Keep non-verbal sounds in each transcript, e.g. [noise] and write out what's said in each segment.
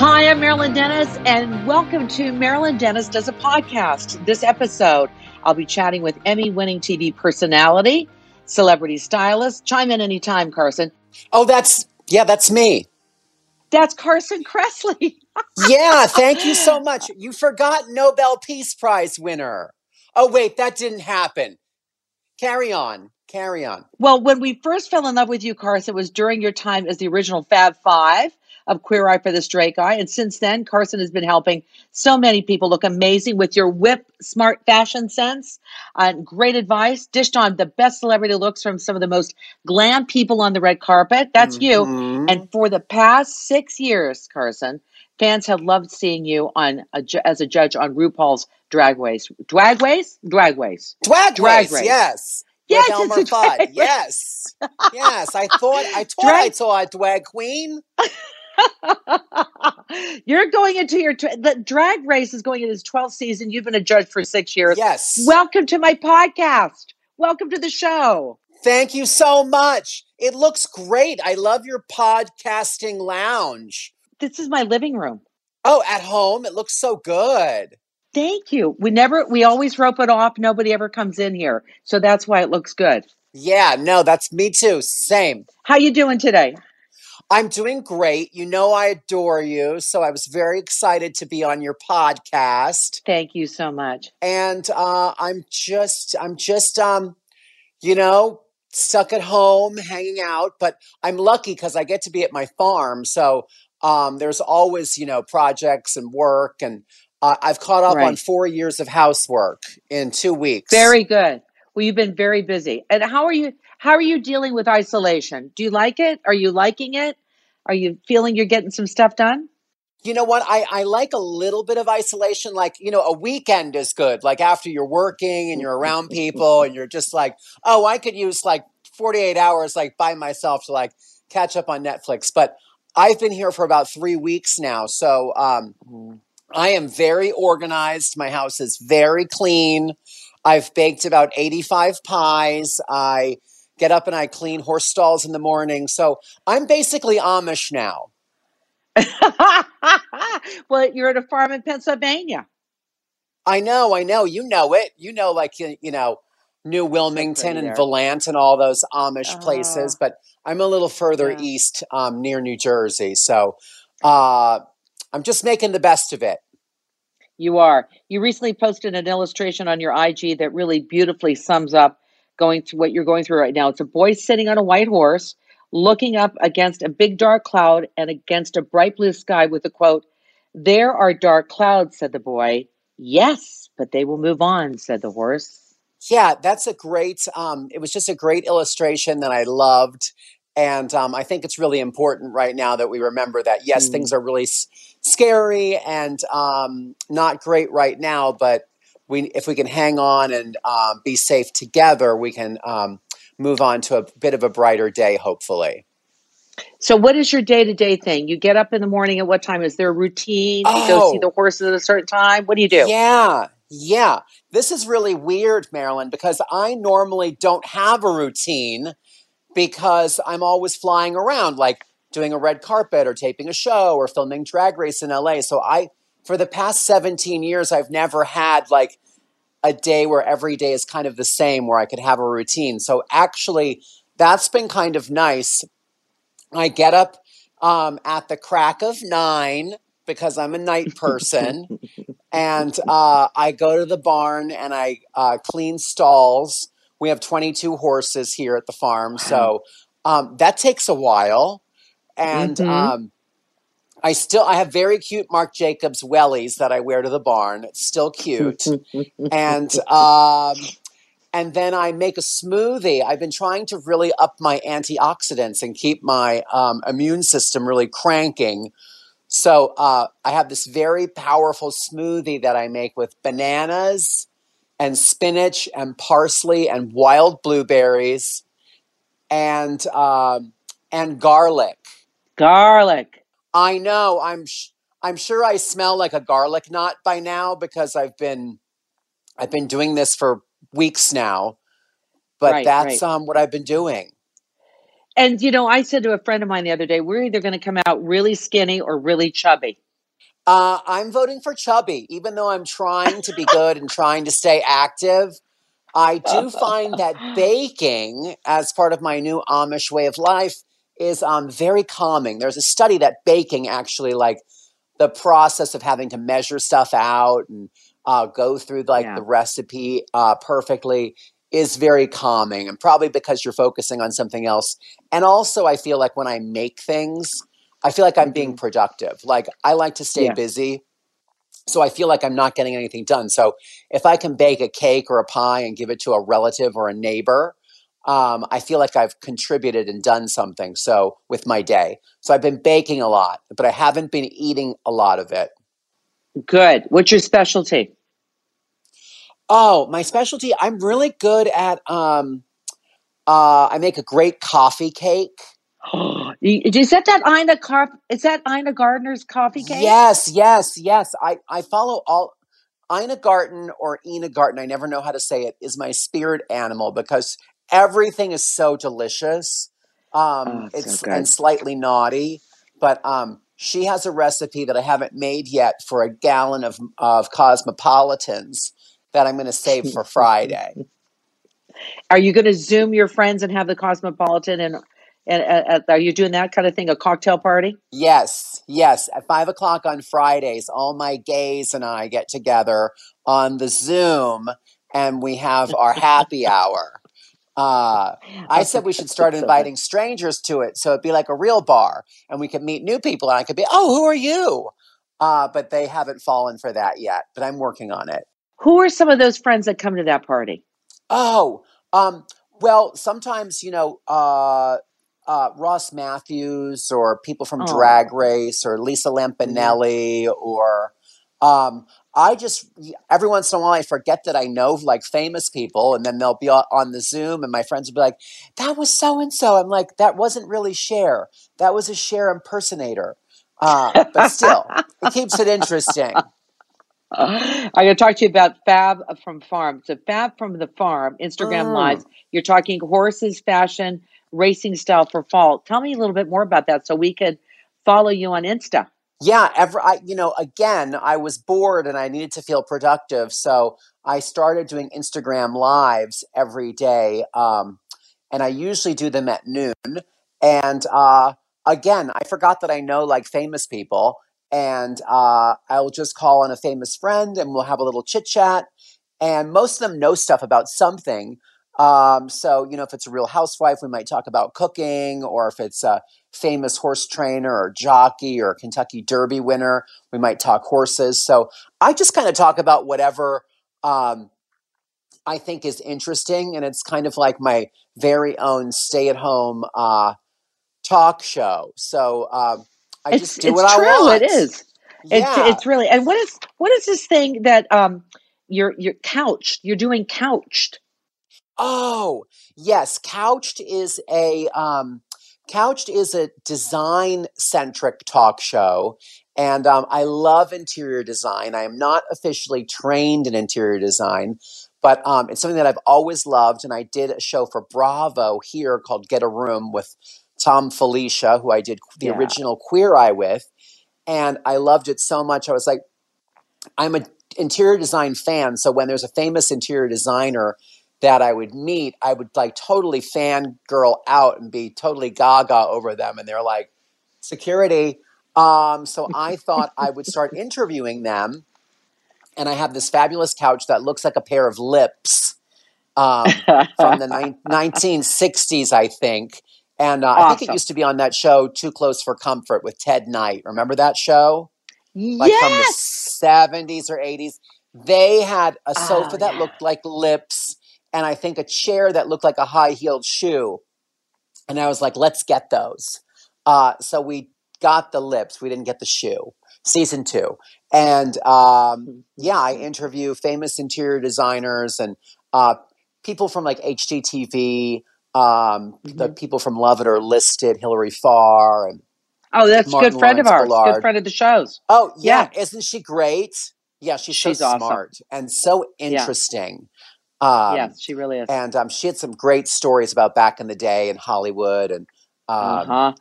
Hi, I'm Marilyn Denis, and welcome to Marilyn Denis Does a Podcast. This episode, I'll be chatting with Emmy winning TV personality, celebrity stylist. Chime in anytime, Carson. Oh, that's, yeah, that's me. That's Carson Kressley. [laughs] yeah, thank you so much. You forgot Nobel Peace Prize winner. Oh, wait, that didn't happen. Carry on. Carry on. Well, when we first fell in love with you, Carson, it was during your time as the original Fab Five of Queer Eye for the Straight Guy. And since then, Carson has been helping so many people look amazing with your whip smart fashion sense and great advice. Dished on the best celebrity looks from some of the most glam people on the red carpet. That's Mhm. you. And for the past six years, Carson, fans have loved seeing you on a, as a judge on RuPaul's Drag Race. Drag Race? Drag Race. Drag, Drag race, yes. Yes, Elmer it's a drag Fudd. Yes. yes. I thought I [laughs] thought I saw a drag queen. [laughs] [laughs] You're going into your the drag race is going into its 12th season. You've been a judge for six years. Yes. Welcome to my podcast. Welcome to the show. Thank you so much. It looks great. I love your podcasting lounge. This is my living room. Oh, at home, it looks so good. Thank you. We never, we always rope it off. Nobody ever comes in here, so that's why it looks good. Yeah, no, that's me too. Same. How you doing today? I'm doing great. You know I adore you, so I was very excited to be on your podcast. Thank you so much. And uh, I'm just, I'm just, um, you know, stuck at home hanging out. But I'm lucky because I get to be at my farm, so um, there's always, you know, projects and work, and uh, I've caught up on four years of housework in two weeks. Very good. Well, you've been very busy. And how are you? How are you dealing with isolation? Do you like it? Are you liking it? Are you feeling you're getting some stuff done? You know what? I, I like a little bit of isolation. Like, you know, a weekend is good. Like after you're working and you're around people and you're just like, oh, I could use like 48 hours like by myself to like catch up on Netflix. But I've been here for about three weeks now. So um, I am very organized. My house is very clean. I've baked about 85 pies. I get up and I clean horse stalls in the morning. So I'm basically Amish now. [laughs] well, you're at a farm in Pennsylvania. I know, I know. You know it. You know, like you, you know, New Wilmington and. Volant and all those Amish places. Oh. But I'm a little further Yeah. east, um, near New Jersey. So uh, I'm just making the best of it. You are. You recently posted an illustration on your IG that really beautifully sums up going through what you're going through right now. It's a boy sitting on a white horse, looking up against a big dark cloud and against a bright blue sky with the quote, There are dark clouds, said the boy. Yes, but they will move on, said the horse. Yeah, that's a great. Um, it was just a great illustration that I loved, and um, I think it's really important right now that we remember that yes, Mm. things are really s- scary and um, not great right now, but we if we can hang on and um, be safe together, we can um, move on to a bit of a brighter day, hopefully. So, what is your day to day thing? You get up in the morning at what time? Is there a routine? You go see Oh. the horses at a certain time? What do you do? Yeah, yeah. This is really weird, Marilyn, because I normally don't have a routine because I'm always flying around, like doing a red carpet or taping a show or filming Drag Race in LA. So I, for the past 17 years, I've never had like a day where every day is kind of the same, where I could have a routine. So actually, that's been kind of nice. I get up um, at the crack of nine because I'm a night [laughs] person and uh, I go to the barn and I uh, clean stalls. We have 22 horses here at the farm, so um, that takes a while. And Mhm. um, I still I have very cute Marc Jacobs wellies that I wear to the barn. It's still cute, and [laughs] um, and then I make a smoothie. I've been trying to really up my antioxidants and keep my um, immune system really cranking. So uh, I have this very powerful smoothie that I make with bananas and spinach and parsley and wild blueberries and um, and garlic. Garlic. I know. I'm sh- I'm sure I smell like a garlic knot by now because I've been I've been doing this for weeks now. But Right, that's right. um what I've been doing. And you know, I said to a friend of mine the other day, we're either going to come out really skinny or really chubby. Uh, I'm voting for chubby, even though I'm trying to be good and trying to stay active. I do find that [laughs] baking, as part of my new Amish way of life, is um, very calming. There's a study that baking actually, like the process of having to measure stuff out and uh, go through like Yeah. the recipe uh, perfectly, is very calming. And probably because you're focusing on something else. And also, I feel like when I make things, I feel like I'm being productive. Like I like to stay Yeah. busy. So I feel like I'm not getting anything done. So if I can bake a cake or a pie and give it to a relative or a neighbor, um, I feel like I've contributed and done something. So with my day, so I've been baking a lot, but I haven't been eating a lot of it. Good. What's your specialty? Oh, my specialty. I'm really good at. Um, uh, I make a great coffee cake. [gasps] is that that Ina Carp? Is that Ina Gardner's coffee cake? Yes, yes, yes. I I follow all. Ina Garten or Ina Garten, I never know how to say it, is my spirit animal because everything is so delicious. Um, Oh, it's so and slightly naughty, but um, she has a recipe that I haven't made yet for a gallon of of cosmopolitans that I'm going to save for Friday. [laughs] Are you going to Zoom your friends and have the Cosmopolitan and and uh, are you doing that kind of thing? A cocktail party? Yes, yes. At five o'clock on Fridays, all my gays and I get together on the Zoom and we have our happy [laughs] hour. Uh, [laughs] I said we should start inviting strangers to it so it'd be like a real bar and we could meet new people and I could be, oh, who are you? Uh, but they haven't fallen for that yet, but I'm working on it. Who are some of those friends that come to that party? Oh, um, well, sometimes, you know, uh, uh, Ross Mathews or people from Oh. Drag Race or Lisa Lampanelli or um, I just every once in a while I forget that I know like famous people and then they'll be on the Zoom and my friends will be like, "That was so and so." I'm like, "That wasn't really Cher. That was a Cher impersonator." Uh, but still, it keeps it interesting. I'm going to talk to you about Fab from Farm. So, Fab from the Farm, Instagram Mm. Lives. You're talking horses, fashion, racing style for fall. Tell me a little bit more about that so we could follow you on Insta. Yeah, ever I you know, again, I was bored and I needed to feel productive, so I started doing Instagram lives every day. Um, and I usually do them at noon. And uh, again, I forgot that I know like famous people, and uh, I'll just call on a famous friend and we'll have a little chit chat. And most of them know stuff about something. Um, so you know, if it's a real housewife, we might talk about cooking, or if it's a famous horse trainer or jockey or Kentucky Derby winner, we might talk horses. So I just kind of talk about whatever um, I think is interesting, and it's kind of like my very own stay-at-home uh, talk show. So um, I it's just do what true. I want. It is. Yeah. It's it's really. And what is what is this thing that um you're you're couched? You're doing couched. Oh, yes. Couched is a um, Couched is a design centric talk show, and um, I love interior design. I am not officially trained in interior design, but um, it's something that I've always loved. And I did a show for Bravo here called Get a Room with Thom Filicia, who I did the Yeah. original Queer Eye with, and I loved it so much. I was like, I'm a interior design fan, so when there's a famous interior designer that I would meet, I would like totally fangirl out and be totally gaga over them. And they're like, security. Um, so [laughs] I thought I would start interviewing them. And I have this fabulous couch that looks like a pair of lips um, from the nine- [laughs] 1960s, I think. And uh, I think it used to be on that show, Too Close for Comfort with Ted Knight. Remember that show? Like yes. from the 70s or 80s. They had a sofa Oh, that yeah. looked like lips and I think a chair that looked like a high heeled shoe. And I was like, let's get those. Uh, so we got the lips. We didn't get the shoe. Season two. And um, yeah, I interview famous interior designers and uh, people from like HGTV. Um, The Mhm. people from Love It are listed, Hilary Farr. And Oh, that's a good friend of ours. Ballard. Good friend of the shows. oh, yeah. Yeah. Isn't she great? Yeah, she's, She's so awesome. smart and so interesting. Um, yes, she really is. and um, she had some great stories about back in the day in Hollywood, and um, uh huh.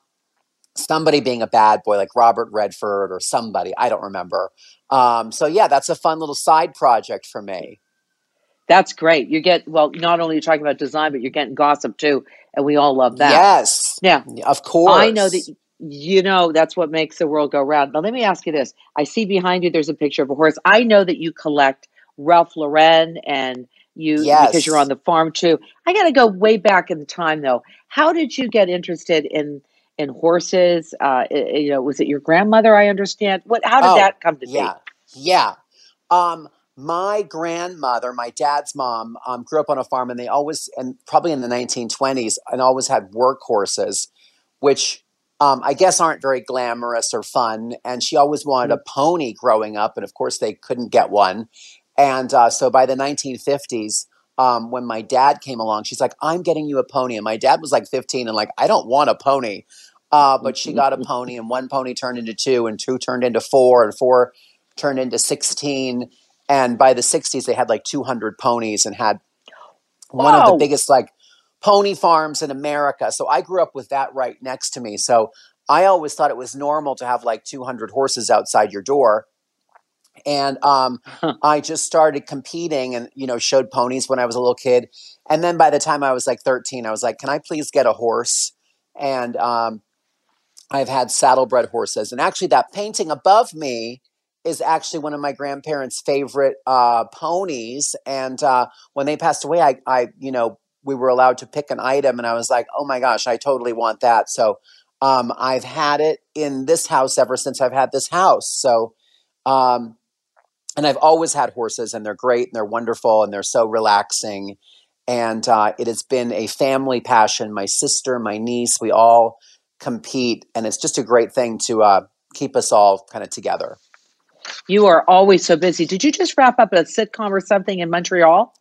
somebody being a bad boy, like Robert Redford or somebody. I don't remember. Um, so yeah, that's a fun little side project for me. That's great. You get well. Not only you're talking about design, but you're getting gossip too, and we all love that. Yes. Now, of course. I know that you know that's what makes the world go round. Now, let me ask you this: I see behind you there's a picture of a horse. I know that you collect Ralph Lauren and you yes. because you're on the farm too. I got to go way back in the time though. How did you get interested in in horses? Uh, you know, was it your grandmother? I understand. What? How did oh, that come to yeah. be? Yeah. Um, my grandmother, my dad's mom, um, grew up on a farm, and they always, and probably in the 1920s, and always had work horses, which um, I guess aren't very glamorous or fun. And she always wanted mm-hmm. a pony growing up, and of course they couldn't get one. And uh, so by the 1950s, um, when my dad came along, she's like, "I'm getting you a pony," and my dad was like 15 and like, "I don't want a pony." Uh, but she got a [laughs] pony, and one pony turned into two, and two turned into four, and four turned into 16 and by the 60s they had like 200 ponies and had one of the biggest like pony farms in america. So i grew up with that right next to me. So i always thought it was normal to have like 200 horses outside your door and um, i just started competing and you know showed ponies when i was a little kid and then by the time i was like 13 i was like can i please get a horse and um, i've had saddlebred horses and actually that painting above me is actually one of my grandparents' favorite uh, ponies. And uh, when they passed away, I, I, you know, we were allowed to pick an item, and I was like, oh my gosh, I totally want that. So um, I've had it in this house ever since I've had this house. So, um, and I've always had horses, and they're great, and they're wonderful, and they're so relaxing. And uh, it has been a family passion. My sister, my niece, we all compete, and it's just a great thing to uh, keep us all kind of together. You are always so busy. Did you just wrap up a sitcom or something in Montreal?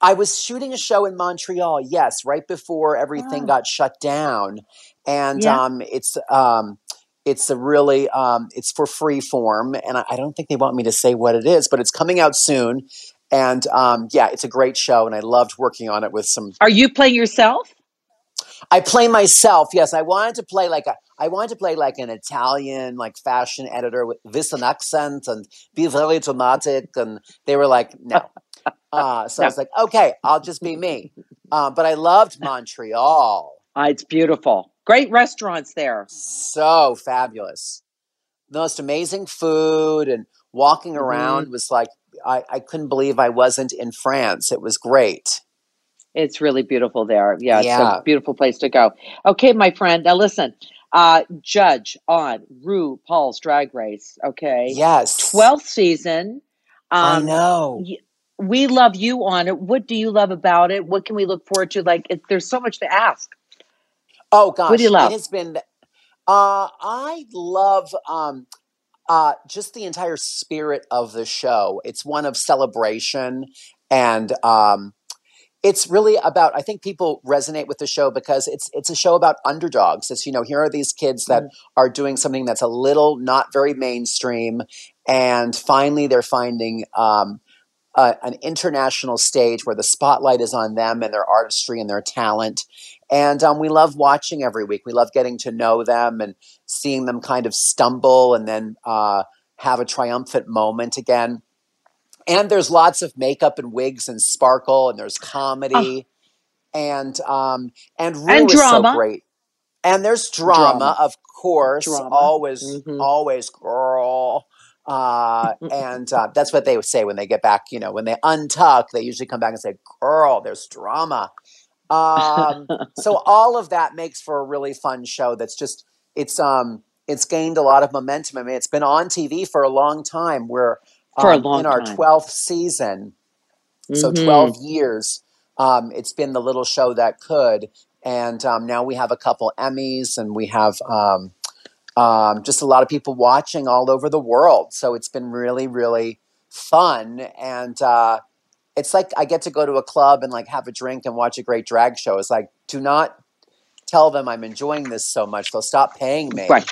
I was shooting a show in Montreal, yes, right before everything oh. got shut down. And yeah. um, it's um, it's a really um, it's for Freeform, and I, I, don't think they want me to say what it is, but it's coming out soon. And um, yeah, it's a great show, and I loved working on it with some. Are you playing yourself? I play myself. Yes, I wanted to play like a. I wanted to play like an Italian, like fashion editor with, with an accent and be very dramatic. And they were like, no. [laughs] Uh, so no. I was like, okay, I'll just be me. Uh, but I loved Montreal. Uh, it's beautiful. Great restaurants there. So fabulous. The most amazing food and walking mm-hmm. around was like, I, I couldn't believe I wasn't in France. It was great. It's really beautiful there. Yeah, yeah, it's a beautiful place to go. Okay, my friend. Now listen, uh, judge on RuPaul's Drag Race. Okay. Yes. 12th season. Um, I know. we love you on it. What do you love about it? What can we look forward to? Like, it, there's so much to ask. Oh gosh, what do you love? It has been. Uh, I love um, uh, just the entire spirit of the show. It's one of celebration and um, it's really about i think people resonate with the show because it's it's a show about underdogs it's you know here are these kids that mm. are doing something that's a little not very mainstream and finally they're finding um, a, an international stage where the spotlight is on them and their artistry and their talent and um, we love watching every week we love getting to know them and seeing them kind of stumble and then uh, have a triumphant moment again and there's lots of makeup and wigs and sparkle and there's comedy oh. and um and and drama. so great and there's drama, drama. of course drama. always mm-hmm. always girl uh, and uh, that's what they would say when they get back you know when they untuck they usually come back and say girl there's drama um, so [laughs] all of that makes for a really fun show that's just it's um it's gained a lot of momentum i mean it's been on tv for a long time We're um, a long in our time. 12th season. Mm-hmm. So 12 years. Um, it's been the little show that could. And um, now we have a couple Emmys and we have um, um, just a lot of people watching all over the world. So it's been really, really fun. And uh, it's like I get to go to a club and like have a drink and watch a great drag show. It's like, do not tell them I'm enjoying this so much. They'll stop paying me. Right.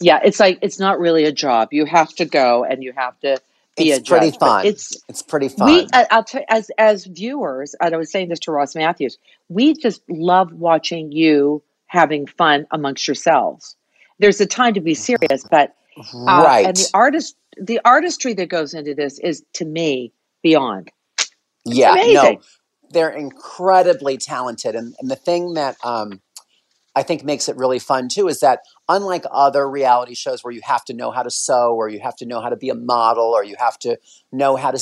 Yeah, it's like it's not really a job. You have to go and you have to be it's a pretty judge, fun. It's it's pretty fun. We, I'll tell as as viewers, and I was saying this to Ross Mathews. We just love watching you having fun amongst yourselves, there's a time to be serious, but uh, right. and the artist, the artistry that goes into this is to me beyond. Yeah, amazing. no, they're incredibly talented, and, and the thing that um, I think makes it really fun too is that unlike other reality shows where you have to know how to sew, or you have to know how to be a model, or you have to know how to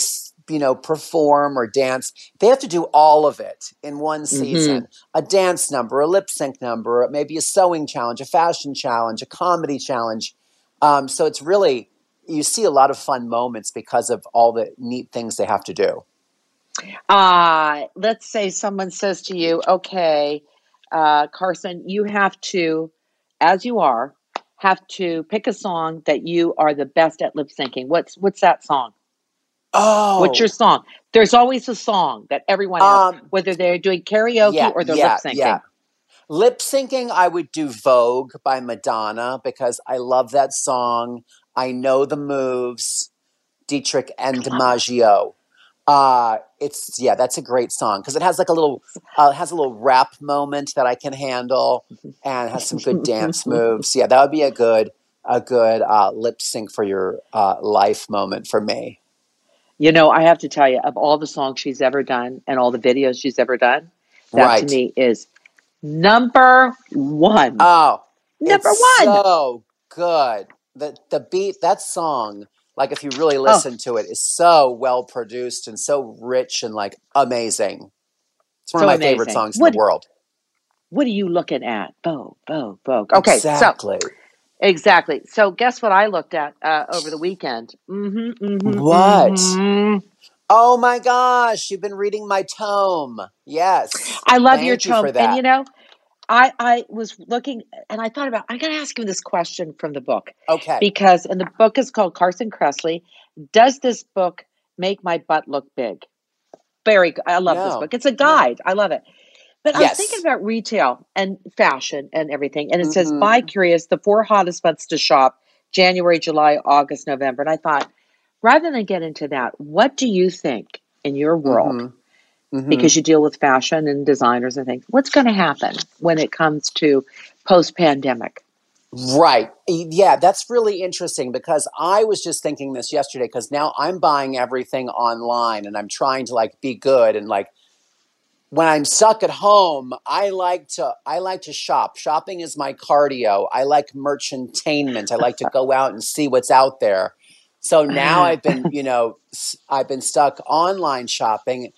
you know perform or dance, they have to do all of it in one season: a dance number, a lip sync number, maybe a sewing challenge, a fashion challenge, a comedy challenge. Um, so it's really you see a lot of fun moments because of all the neat things they have to do. Uh, let's say someone says to you, okay, uh, Carson, you have to, as you are, have to pick a song that you are the best at lip syncing. What's what's that song? Oh, What's your song? There's always a song that everyone um, whether they're doing karaoke yeah, or they're yeah, lip syncing. yeah. Lip syncing, I would do Vogue by Madonna because I love that song. I know the moves. Dietrich and DiMaggio. Uh, it's yeah, that's a great song because it has like a little, uh, has a little rap moment that I can handle and has some good dance [laughs] moves. Yeah, that would be a good, a good uh, lip sync for your uh, life moment for me. You know, I have to tell you, of all the songs she's ever done and all the videos she's ever done, that Right. to me is number one. Oh, number one. so good. The the beat that song, like if you really Oh. listen to it, it, is so well produced and so rich and like amazing. It's one So of my favorite amazing. songs in the world. what are you looking at? Vogue, Vogue, Vogue. Okay, so exactly. exactly. So guess what I looked at uh, over the weekend? Mm-hmm, mm-hmm, What? mhm. Oh my gosh, you've been reading my tome. Yes. I love your Thank you for tome, and you know, I I was looking and I thought about I got to ask you this question from the book Okay. because and the book is called Carson Kressley. Does this book make my butt look big? Very. good. I love this book. It's a No. guide. I love it. But I was thinking about retail and fashion and everything, and it says hmm buy curious, the four hottest months to shop: January, July, August, November. And I thought, rather than get into that, what do you think in your world? hmm hmm because you deal with fashion and designers and things. What's going to happen when it comes to post pandemic? Right. Yeah, that's really interesting because I was just thinking this yesterday because now I'm buying everything online and I'm trying to like be good and like when I'm stuck at home, I like to I like to shop. Shopping is my cardio. I like merchantainment. I like to go out and see what's out there. So now [laughs] I've been, you know, I've been stuck online shopping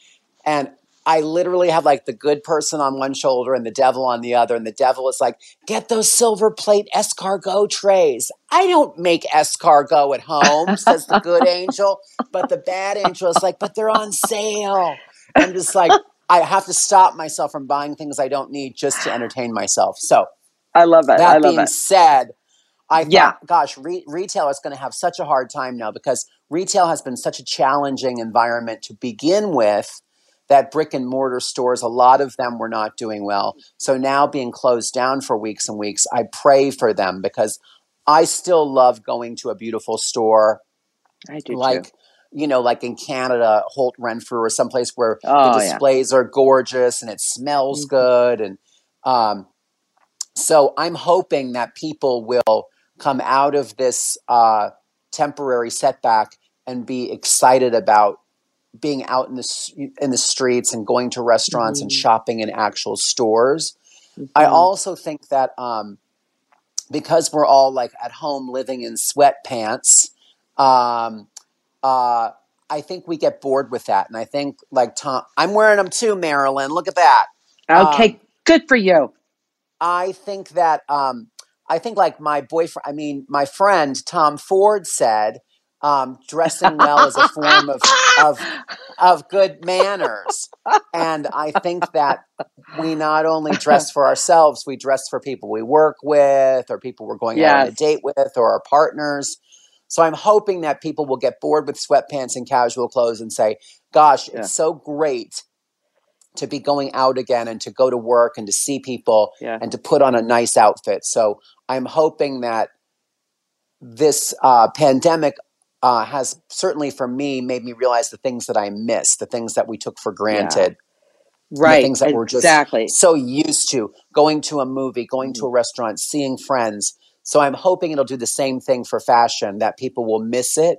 and I literally have like the good person on one shoulder and the devil on the other. And the devil is like, get those silver plate escargot trays. I don't make escargot at home, says the good [laughs] angel. But the bad angel is like, but they're on sale. I'm just like, I have to stop myself from buying things I don't need just to entertain myself. So I love it. That love being it. said, I Yeah. thought, gosh, re- retail is going to have such a hard time now because retail has been such a challenging environment to begin with that brick and mortar stores, a lot of them were not doing well. So now being closed down for weeks and weeks, I pray for them because I still love going to a beautiful store I do too. like you know like in canada holt renfrew or someplace where the Oh, yeah. displays are gorgeous and it smells Mhm. good and um, so i'm hoping that people will come out of this uh, temporary setback and be excited about being out in the in the streets and going to restaurants and Mhm. shopping in actual stores I Mhm. also think that um, because we're all like at home living in sweatpants, um, uh, I think we get bored with that. And I think like Tom, I'm wearing them too, Marilyn. Look at that. Okay, Um, good for you. I think that um, I think like my boyfriend. I mean, my friend Tom Ford said, um, dressing well is a form of of of good manners. And I think that we not only dress for ourselves, we dress for people we work with or people we're going out on a date with or our partners. So I'm hoping that people will get bored with sweatpants and casual clothes and say, gosh, Yeah. it's so great to be going out again and to go to work and to see people Yeah. and to put on a nice outfit. So I'm hoping that this uh, pandemic uh, has certainly for me made me realize the things that I miss, the things that we took for granted, the Right. things that we're just Exactly. so used to going to a movie, going to Mhm. a restaurant, seeing friends, So I'm hoping it'll do the same thing for fashion that people will miss it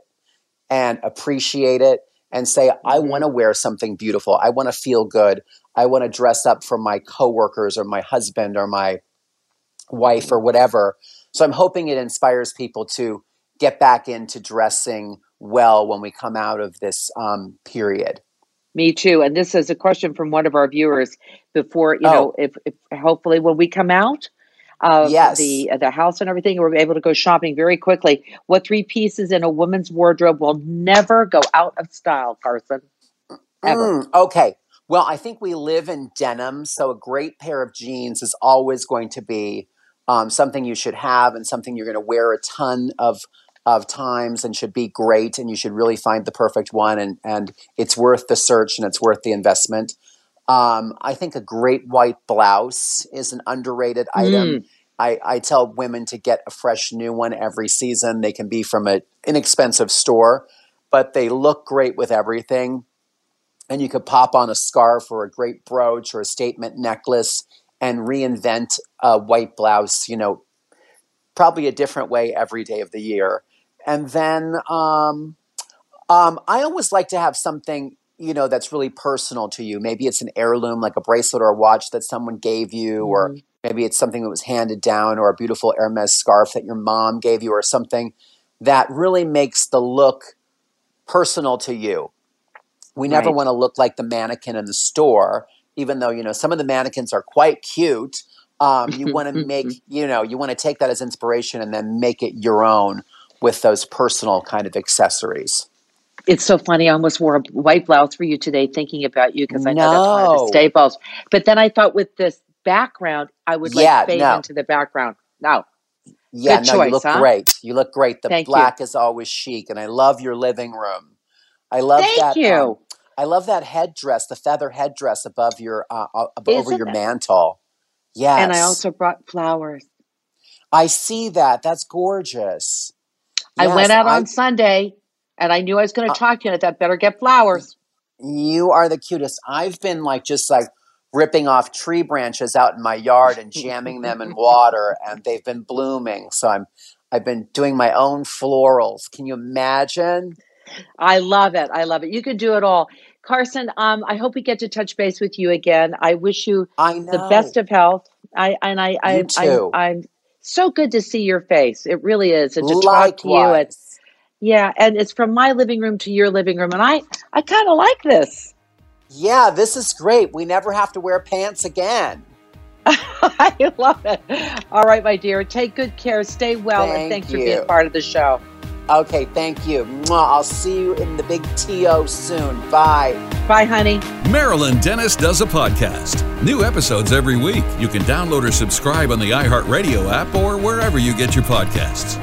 and appreciate it and say, I Mhm. want to wear something beautiful. I want to feel good. I want to dress up for my coworkers or my husband or my wife or whatever. So I'm hoping it inspires people to get back into dressing well when we come out of this um, period. Me too. And this is a question from one of our viewers before, you Oh. know, if, if hopefully when we come out of Yes. the the house and everything, we're able to go shopping very quickly. What three pieces in a woman's wardrobe will never go out of style, Carson? Ever. Mm, okay. Well, I think we live in denim, so a great pair of jeans is always going to be um, something you should have and something you're going to wear a ton of of times and should be great and you should really find the perfect one and and it's worth the search and it's worth the investment. Um, I think a great white blouse is an underrated item. Mm. I, I tell women to get a fresh new one every season. They can be from an inexpensive store, but they look great with everything and you could pop on a scarf or a great brooch or a statement necklace and reinvent a white blouse, you know, probably a different way every day of the year. And then um, um, I always like to have something, you know, that's really personal to you. Maybe it's an heirloom, like a bracelet or a watch that someone gave you, or Mhm. maybe it's something that was handed down, or a beautiful Hermes scarf that your mom gave you, or something that really makes the look personal to you we never Right. want to look like the mannequin in the store even though you know some of the mannequins are quite cute um, you want to [laughs] make you know you want to take that as inspiration and then make it your own with those personal kind of accessories It's so funny. I almost wore a white blouse for you today, thinking about you because I know that's one of No. the staples. But then I thought with this background, I would like Yeah, fade no. into the background. No, yeah Good no choice, you look huh? great you look great the Thank you. black is always chic and i love your living room i love Thank that you. um, i love that headdress the feather headdress above your uh, uh, ab- over your it? mantle yes And I also brought flowers. I see that that's gorgeous I went out I- on Sunday and I knew I was going to Uh, talk to you. and I thought, better get flowers. You are the cutest. I've been like just like ripping off tree branches out in my yard and jamming them in [laughs] water and they've been blooming. So I'm I've been doing my own florals. Can you imagine? I love it. I love it. You can do it all. Carson, um, I hope we get to touch base with you again. I wish you I the best of health. I and I, I, too. I I'm so good to see your face. It really is, and to talk to you. And Likewise. yeah, and it's from my living room to your living room, and I I kind of like this. Yeah, this is great. We never have to wear pants again. [laughs] I love it. All right, my dear. Take good care. Stay well, and Thank thanks for being part of the show. Okay, thank you. I'll see you in the big TO soon. Bye. Bye, honey. Marilyn Denis does a podcast. New episodes every week. You can download or subscribe on the iHeartRadio app or wherever you get your podcasts.